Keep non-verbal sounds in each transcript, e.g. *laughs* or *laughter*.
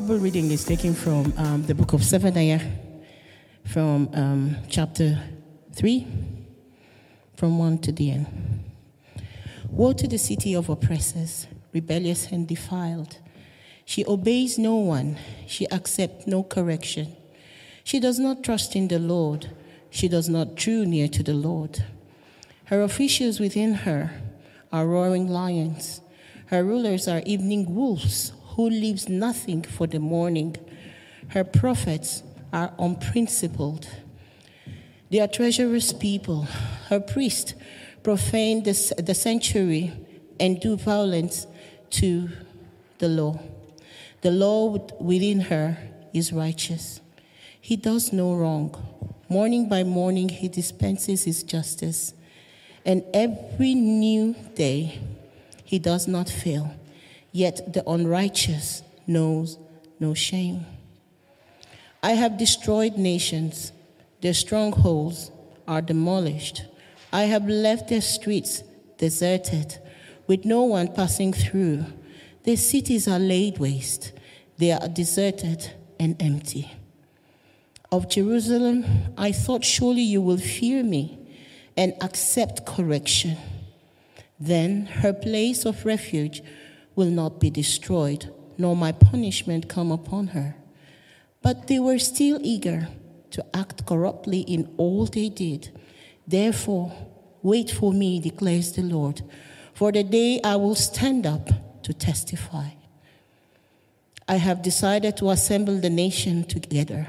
Bible reading is taken from um, the book of Zephaniah, from um, chapter 3, from 1 to the end. Woe to the city of oppressors, rebellious and defiled. She obeys no one, she accepts no correction. She does not trust in the Lord, she does not draw near to the Lord. Her officials within her are roaring lions, her rulers are evening wolves who leaves nothing for the morning. Her prophets are unprincipled. They are treacherous people. Her priests profane the, the sanctuary and do violence to the law. The law within her is righteous. He does no wrong. Morning by morning, he dispenses his justice. And every new day, he does not fail yet the unrighteous knows no shame. I have destroyed nations, their strongholds are demolished. I have left their streets deserted, with no one passing through. Their cities are laid waste, they are deserted and empty. Of Jerusalem, I thought surely you will fear me and accept correction. Then her place of refuge will not be destroyed, nor my punishment come upon her. But they were still eager to act corruptly in all they did. Therefore, wait for me, declares the Lord, for the day I will stand up to testify. I have decided to assemble the nation together,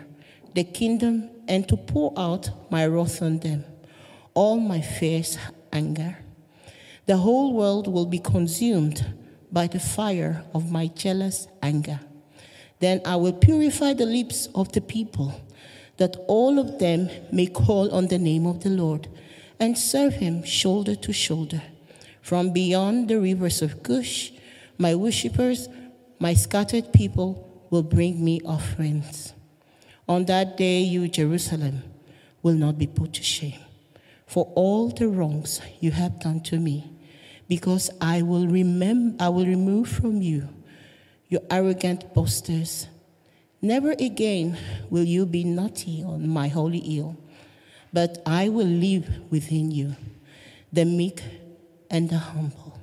the kingdom, and to pour out my wrath on them, all my fierce anger. The whole world will be consumed by the fire of my jealous anger. Then I will purify the lips of the people, that all of them may call on the name of the Lord and serve him shoulder to shoulder. From beyond the rivers of Cush, my worshippers, my scattered people, will bring me offerings. On that day, you, Jerusalem, will not be put to shame for all the wrongs you have done to me because I will remember I will remove from you your arrogant boasters. Never again will you be naughty on my holy hill, but I will live within you, the meek and the humble.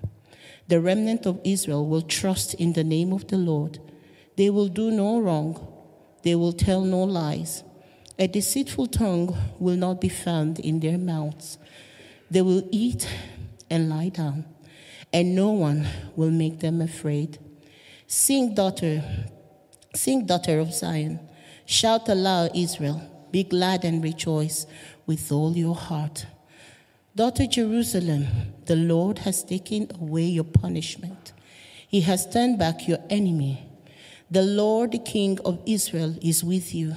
The remnant of Israel will trust in the name of the Lord. They will do no wrong, they will tell no lies. A deceitful tongue will not be found in their mouths. They will eat and lie down and no one will make them afraid. Sing, daughter, sing, daughter of Zion. Shout aloud, Israel. Be glad and rejoice with all your heart. Daughter Jerusalem, the Lord has taken away your punishment. He has turned back your enemy. The Lord, the King of Israel, is with you.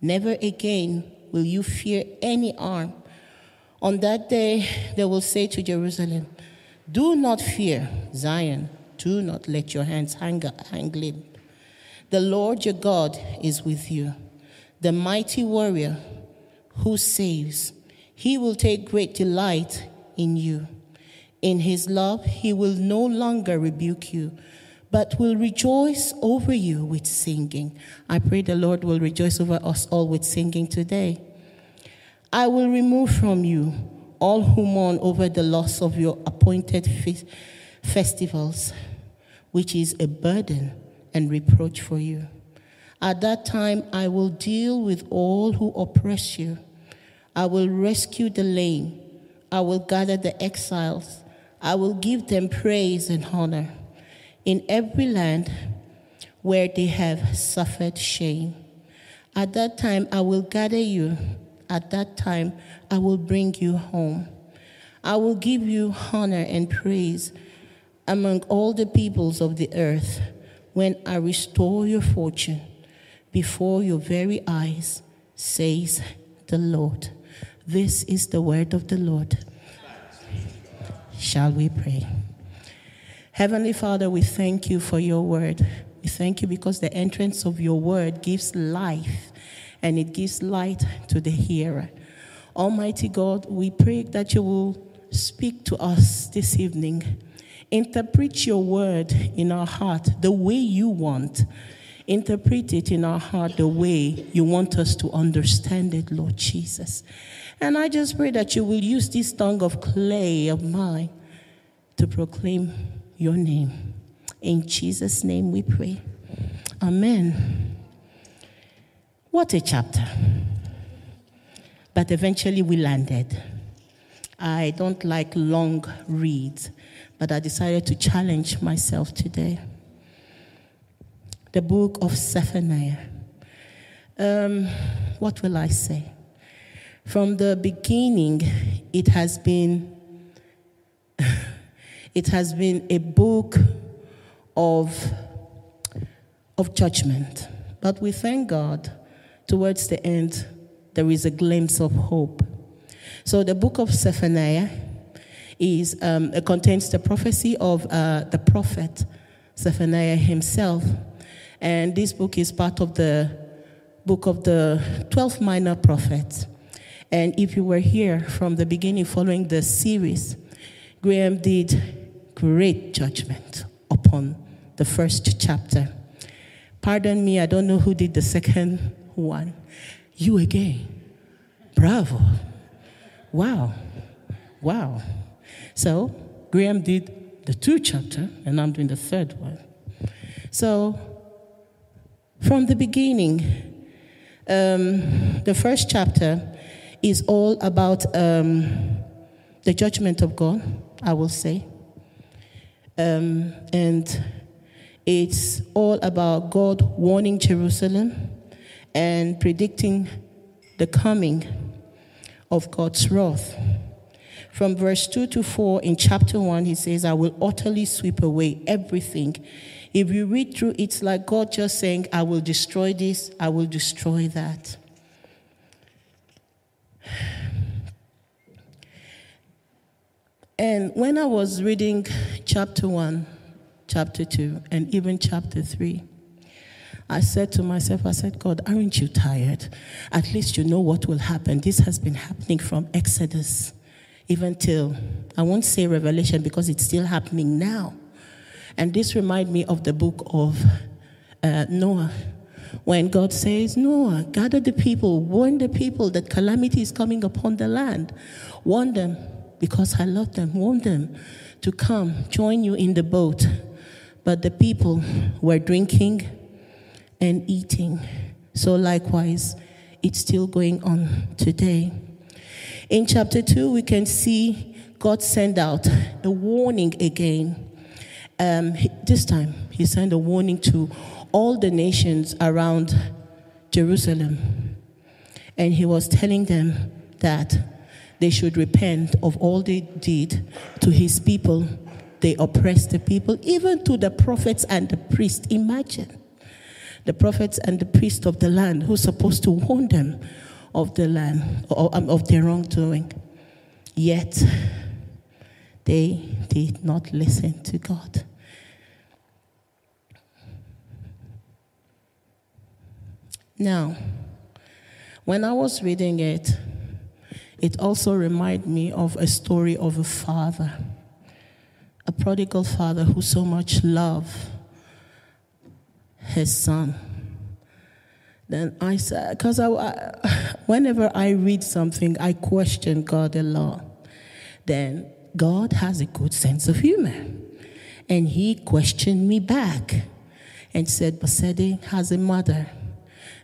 Never again will you fear any harm. On that day, they will say to Jerusalem, do not fear, Zion. Do not let your hands hang, hang limp. The Lord your God is with you, the mighty warrior who saves. He will take great delight in you. In his love, he will no longer rebuke you, but will rejoice over you with singing. I pray the Lord will rejoice over us all with singing today. I will remove from you all who mourn over the loss of your appointed festivals, which is a burden and reproach for you. At that time, I will deal with all who oppress you. I will rescue the lame. I will gather the exiles. I will give them praise and honor in every land where they have suffered shame. At that time, I will gather you at that time I will bring you home. I will give you honor and praise among all the peoples of the earth when I restore your fortune before your very eyes, says the Lord. This is the word of the Lord. Shall we pray? Heavenly Father, we thank you for your word. We thank you because the entrance of your word gives life and it gives light to the hearer. Almighty God, we pray that you will speak to us this evening. Interpret your word in our heart the way you want. Interpret it in our heart the way you want us to understand it, Lord Jesus. And I just pray that you will use this tongue of clay of mine to proclaim your name. In Jesus' name we pray. Amen. What a chapter. But eventually we landed. I don't like long reads, but I decided to challenge myself today. The book of Zephaniah. Um, what will I say? From the beginning, it has been *laughs* it has been a book of, of judgment. But we thank God, towards the end, there is a glimpse of hope. So the book of Zephaniah is, um, contains the prophecy of uh, the prophet Zephaniah himself. And this book is part of the book of the 12 minor prophets. And if you were here from the beginning following the series, Graham did great judgment upon the first chapter. Pardon me, I don't know who did the second one. You again. Bravo. Wow. Wow. So, Graham did the two chapter, and I'm doing the third one. So, from the beginning, um, the first chapter is all about um, the judgment of God, I will say. Um, and it's all about God warning Jerusalem and predicting the coming of God's wrath. From verse 2 to 4 in chapter 1, he says, I will utterly sweep away everything. If you read through, it's like God just saying, I will destroy this, I will destroy that. And when I was reading chapter 1, chapter 2, and even chapter 3, I said to myself, I said, God, aren't you tired? At least you know what will happen. This has been happening from Exodus even till, I won't say Revelation because it's still happening now. And this reminds me of the book of uh, Noah. When God says, Noah, gather the people, warn the people that calamity is coming upon the land. Warn them because I love them, warn them to come, join you in the boat. But the people were drinking and eating. So, likewise, it's still going on today. In chapter 2, we can see God send out a warning again. Um, this time, He sent a warning to all the nations around Jerusalem. And He was telling them that they should repent of all they did to His people. They oppressed the people, even to the prophets and the priests. Imagine the prophets and the priests of the land who's supposed to warn them of the land, um, of their wrongdoing. Yet, they did not listen to God. Now, when I was reading it, it also reminded me of a story of a father, a prodigal father who so much loved his son. Then I said, because I, I, *laughs* whenever I read something, I question God a lot. Then God has a good sense of humor. And he questioned me back and said, Bosede has a mother.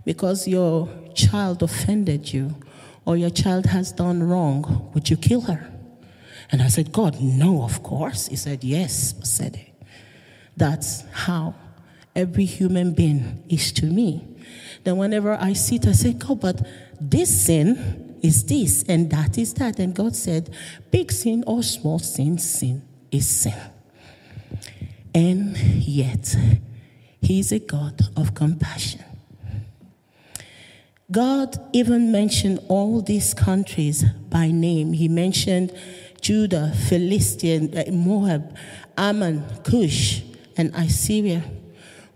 Because your child offended you or your child has done wrong, would you kill her? And I said, God, no, of course. He said, Yes, Bosede. That's how every human being is to me. Then whenever I sit, I say, God, but this sin is this and that is that. And God said, big sin or small sin, sin is sin. And yet, He is a God of compassion. God even mentioned all these countries by name. He mentioned Judah, Philistine, uh, Moab, Ammon, Cush, and Assyria.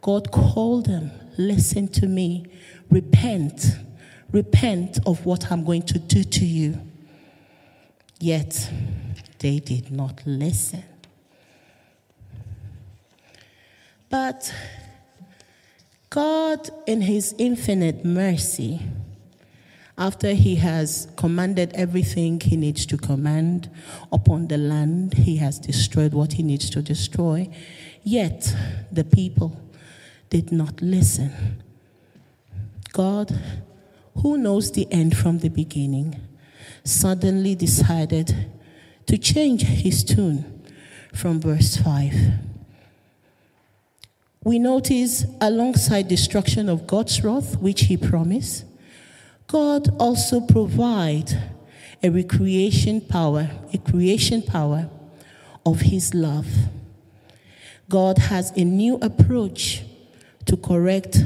God called them, listen to me, repent, repent of what I'm going to do to you. Yet they did not listen. But God, in His infinite mercy, after He has commanded everything He needs to command upon the land, He has destroyed what He needs to destroy. Yet the people did not listen. God, who knows the end from the beginning, suddenly decided to change his tune from verse 5. We notice alongside destruction of God's wrath, which he promised, God also provide a recreation power, a creation power of his love. God has a new approach to correct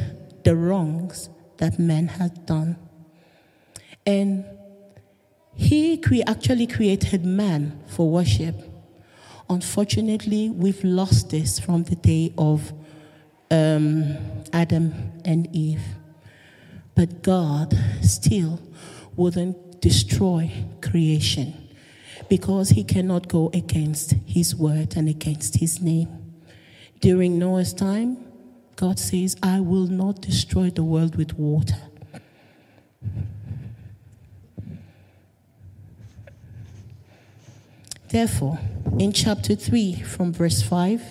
the wrongs that man has done. And he actually created man for worship. Unfortunately, we've lost this from the day of um, Adam and Eve. But God still wouldn't destroy creation because he cannot go against his word and against his name. During Noah's time, God says, I will not destroy the world with water. Therefore, in chapter 3, from verse 5,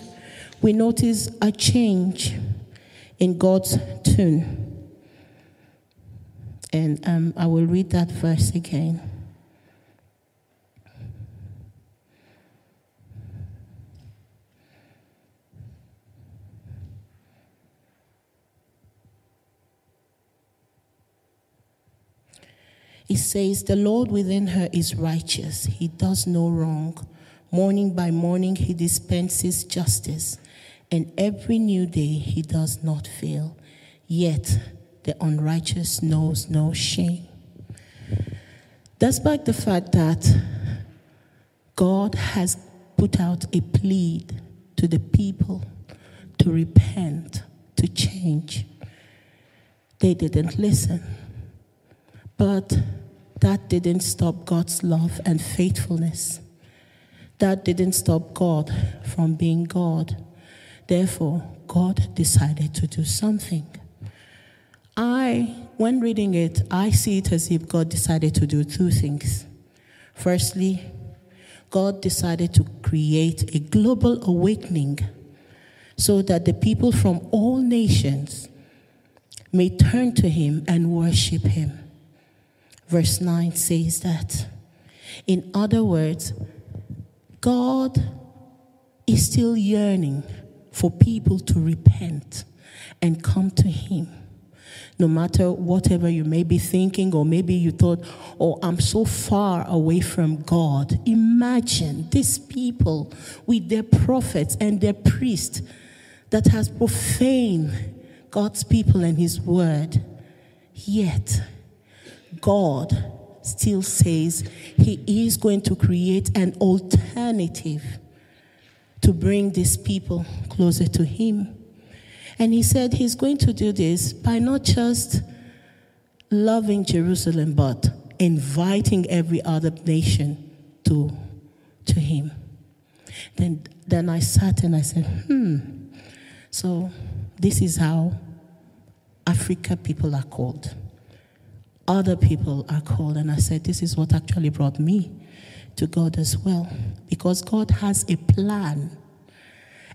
we notice a change in God's tune. And um, I will read that verse again. Says, The Lord within her is righteous. He does no wrong. Morning by morning, he dispenses justice. And every new day, he does not fail. Yet, the unrighteous knows no shame. Despite the fact that God has put out a plea to the people to repent, to change, they didn't listen. But that didn't stop God's love and faithfulness. That didn't stop God from being God. Therefore, God decided to do something. I, when reading it, I see it as if God decided to do two things. Firstly, God decided to create a global awakening so that the people from all nations may turn to Him and worship Him. Verse 9 says that. In other words, God is still yearning for people to repent and come to Him. No matter whatever you may be thinking, or maybe you thought, oh, I'm so far away from God. Imagine these people with their prophets and their priests that has profaned God's people and His word. Yet, God still says He is going to create an alternative to bring these people closer to Him. And He said He's going to do this by not just loving Jerusalem, but inviting every other nation to, to Him. Then, then I sat and I said, hmm, so this is how Africa people are called other people are called. And I said, This is what actually brought me to God as well. Because God has a plan,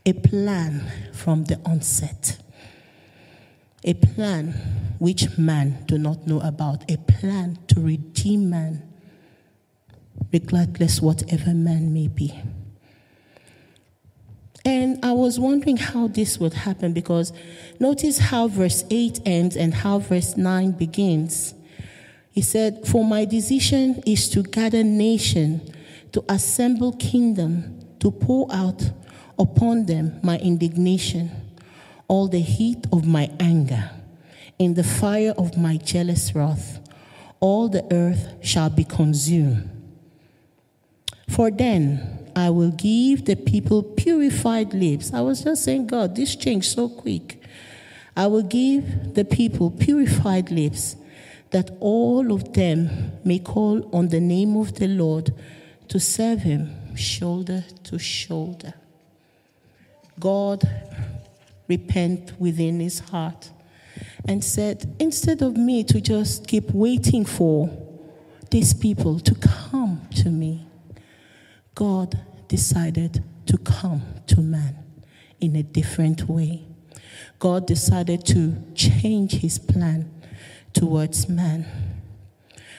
a plan from the onset. A plan which man do not know about, a plan to redeem man, regardless whatever man may be. And I was wondering how this would happen because notice how verse 8 ends and how verse 9 begins. He said, For my decision is to gather nation, to assemble kingdom, to pour out upon them my indignation, all the heat of my anger, in the fire of my jealous wrath, all the earth shall be consumed. For then I will give the people purified lips. I was just saying, God, this changed so quick. I will give the people purified lips that all of them may call on the name of the Lord to serve him shoulder to shoulder. God repent within his heart and said, instead of me to just keep waiting for these people to come to me, God decided to come to man in a different way. God decided to change his plan towards man.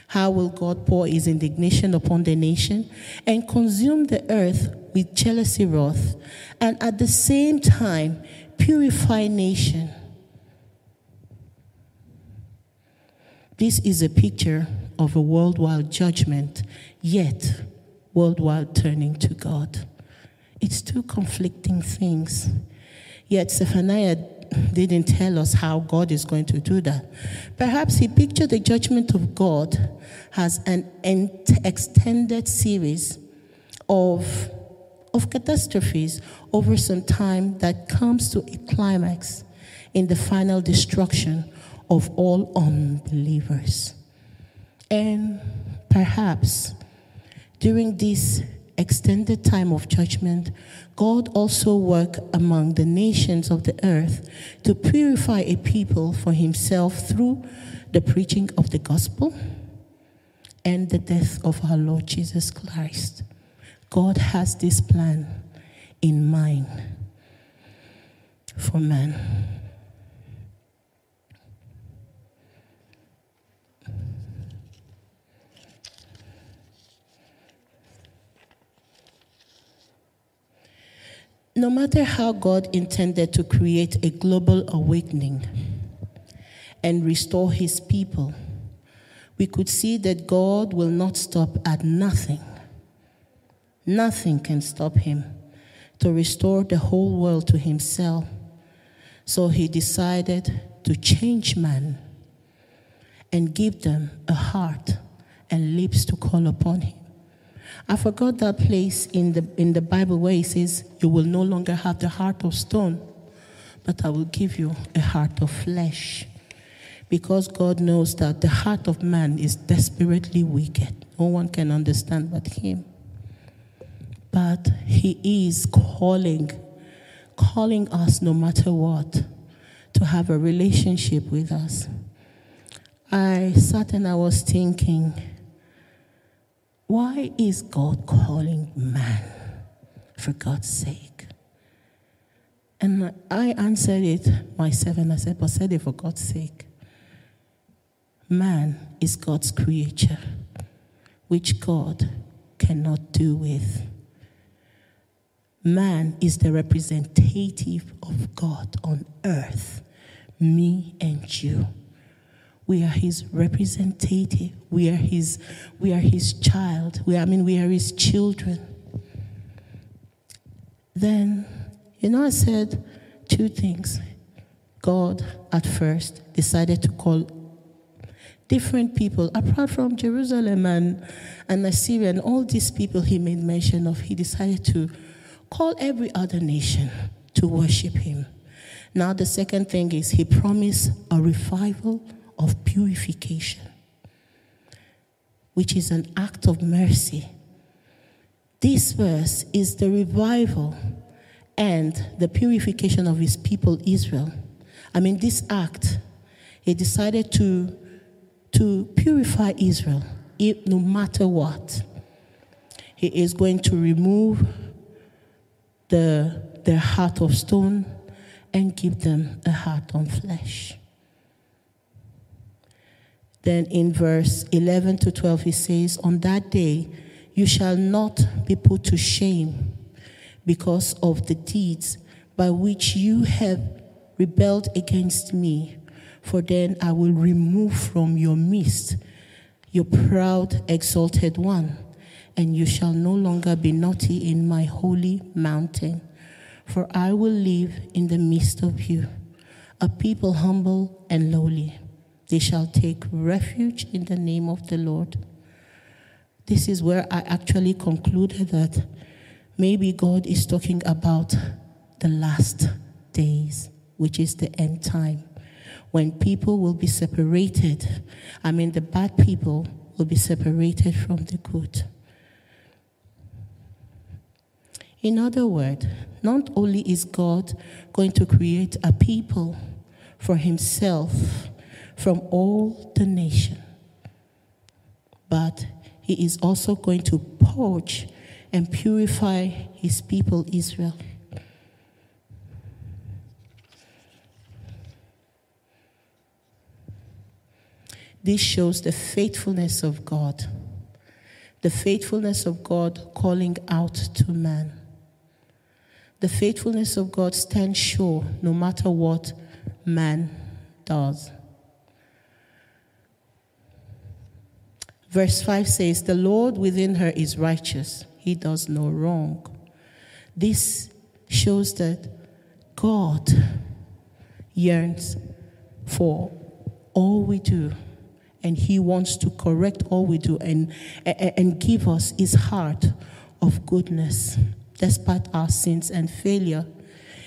How will God pour his indignation upon the nation and consume the earth with jealousy wrath, and at the same time purify nation? This is a picture of a worldwide judgment, yet worldwide turning to God. It's two conflicting things. Yet Zephaniah didn't tell us how God is going to do that. Perhaps he pictured the judgment of God as an extended series of, of catastrophes over some time that comes to a climax in the final destruction of all unbelievers. And perhaps during this extended time of judgment, God also worked among the nations of the earth to purify a people for himself through the preaching of the gospel and the death of our Lord Jesus Christ. God has this plan in mind for man. No matter how God intended to create a global awakening and restore his people, we could see that God will not stop at nothing. Nothing can stop him to restore the whole world to himself. So he decided to change man and give them a heart and lips to call upon him. I forgot that place in the, in the Bible where it says, You will no longer have the heart of stone, but I will give you a heart of flesh. Because God knows that the heart of man is desperately wicked. No one can understand but Him. But He is calling, calling us no matter what, to have a relationship with us. I sat and I was thinking, why is God calling man for God's sake? And I answered it myself and I said, but said it for God's sake. Man is God's creature, which God cannot do with. Man is the representative of God on earth, me and you. We are his representative. We are his, we are his child. We, I mean, we are his children. Then, you know, I said two things. God, at first, decided to call different people, apart from Jerusalem and, and Assyria and all these people he made mention of, he decided to call every other nation to worship him. Now, the second thing is he promised a revival of purification, which is an act of mercy. This verse is the revival and the purification of his people, Israel. I mean, this act, he decided to, to purify Israel no matter what. He is going to remove the, their heart of stone and give them a heart of flesh. Then in verse 11 to 12, he says, On that day you shall not be put to shame because of the deeds by which you have rebelled against me. For then I will remove from your midst your proud, exalted one, and you shall no longer be naughty in my holy mountain. For I will live in the midst of you, a people humble and lowly they shall take refuge in the name of the Lord. This is where I actually concluded that maybe God is talking about the last days, which is the end time, when people will be separated. I mean, the bad people will be separated from the good. In other words, not only is God going to create a people, for himself from all the nation. But he is also going to purge and purify his people Israel. This shows the faithfulness of God, the faithfulness of God calling out to man. The faithfulness of God stands sure no matter what man does. Verse 5 says, The Lord within her is righteous, he does no wrong. This shows that God yearns for all we do, and he wants to correct all we do and, and give us his heart of goodness despite our sins and failure.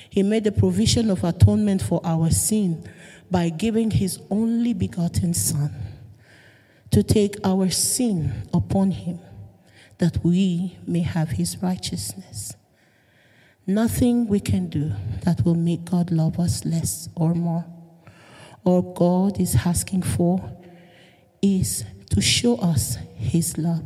He made the provision of atonement for our sin by giving his only begotten Son to take our sin upon him that we may have his righteousness. Nothing we can do that will make God love us less or more. All God is asking for is to show us his love.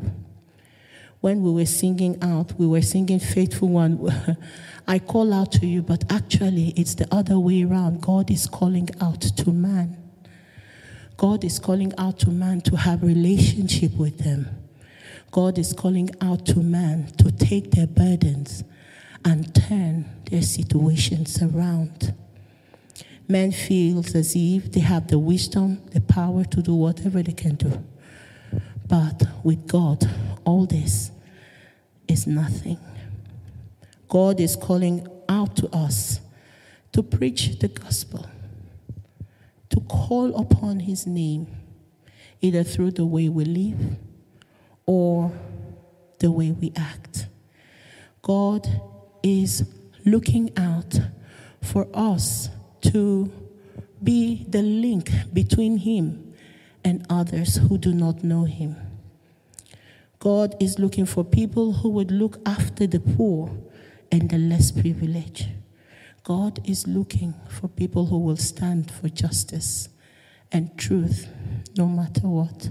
When we were singing out, we were singing Faithful One. *laughs* I call out to you, but actually it's the other way around. God is calling out to man. God is calling out to man to have relationship with them. God is calling out to man to take their burdens and turn their situations around. Man feels as if they have the wisdom, the power to do whatever they can do. But with God, all this is nothing. God is calling out to us to preach the gospel, to call upon his name, either through the way we live or the way we act. God is looking out for us to be the link between him and others who do not know him. God is looking for people who would look after the poor and the less privileged. God is looking for people who will stand for justice and truth no matter what.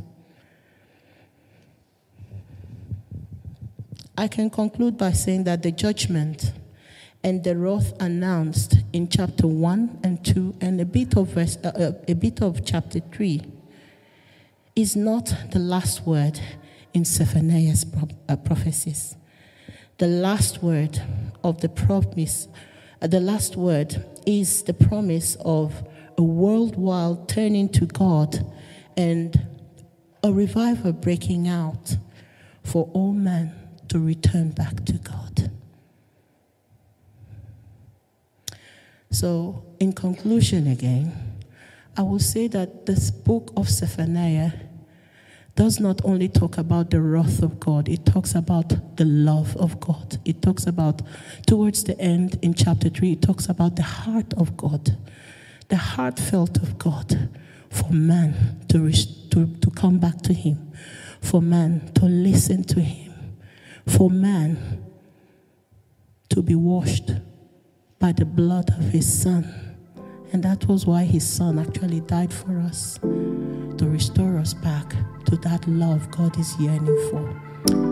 I can conclude by saying that the judgment and the wrath announced in chapter 1 and 2 and a bit of verse, uh, uh a bit of chapter 3 is not the last word in Zephaniah's uh, prophecies the last word of the promise, the last word is the promise of a worldwide turning to God and a revival breaking out for all men to return back to God. So, in conclusion, again, I will say that this book of Zephaniah does not only talk about the wrath of God, it talks about the love of God. It talks about, towards the end in chapter 3, it talks about the heart of God, the heartfelt of God for man to, to, to come back to Him, for man to listen to Him, for man to be washed by the blood of His Son. And that was why His Son actually died for us to restore us back to that love God is yearning for.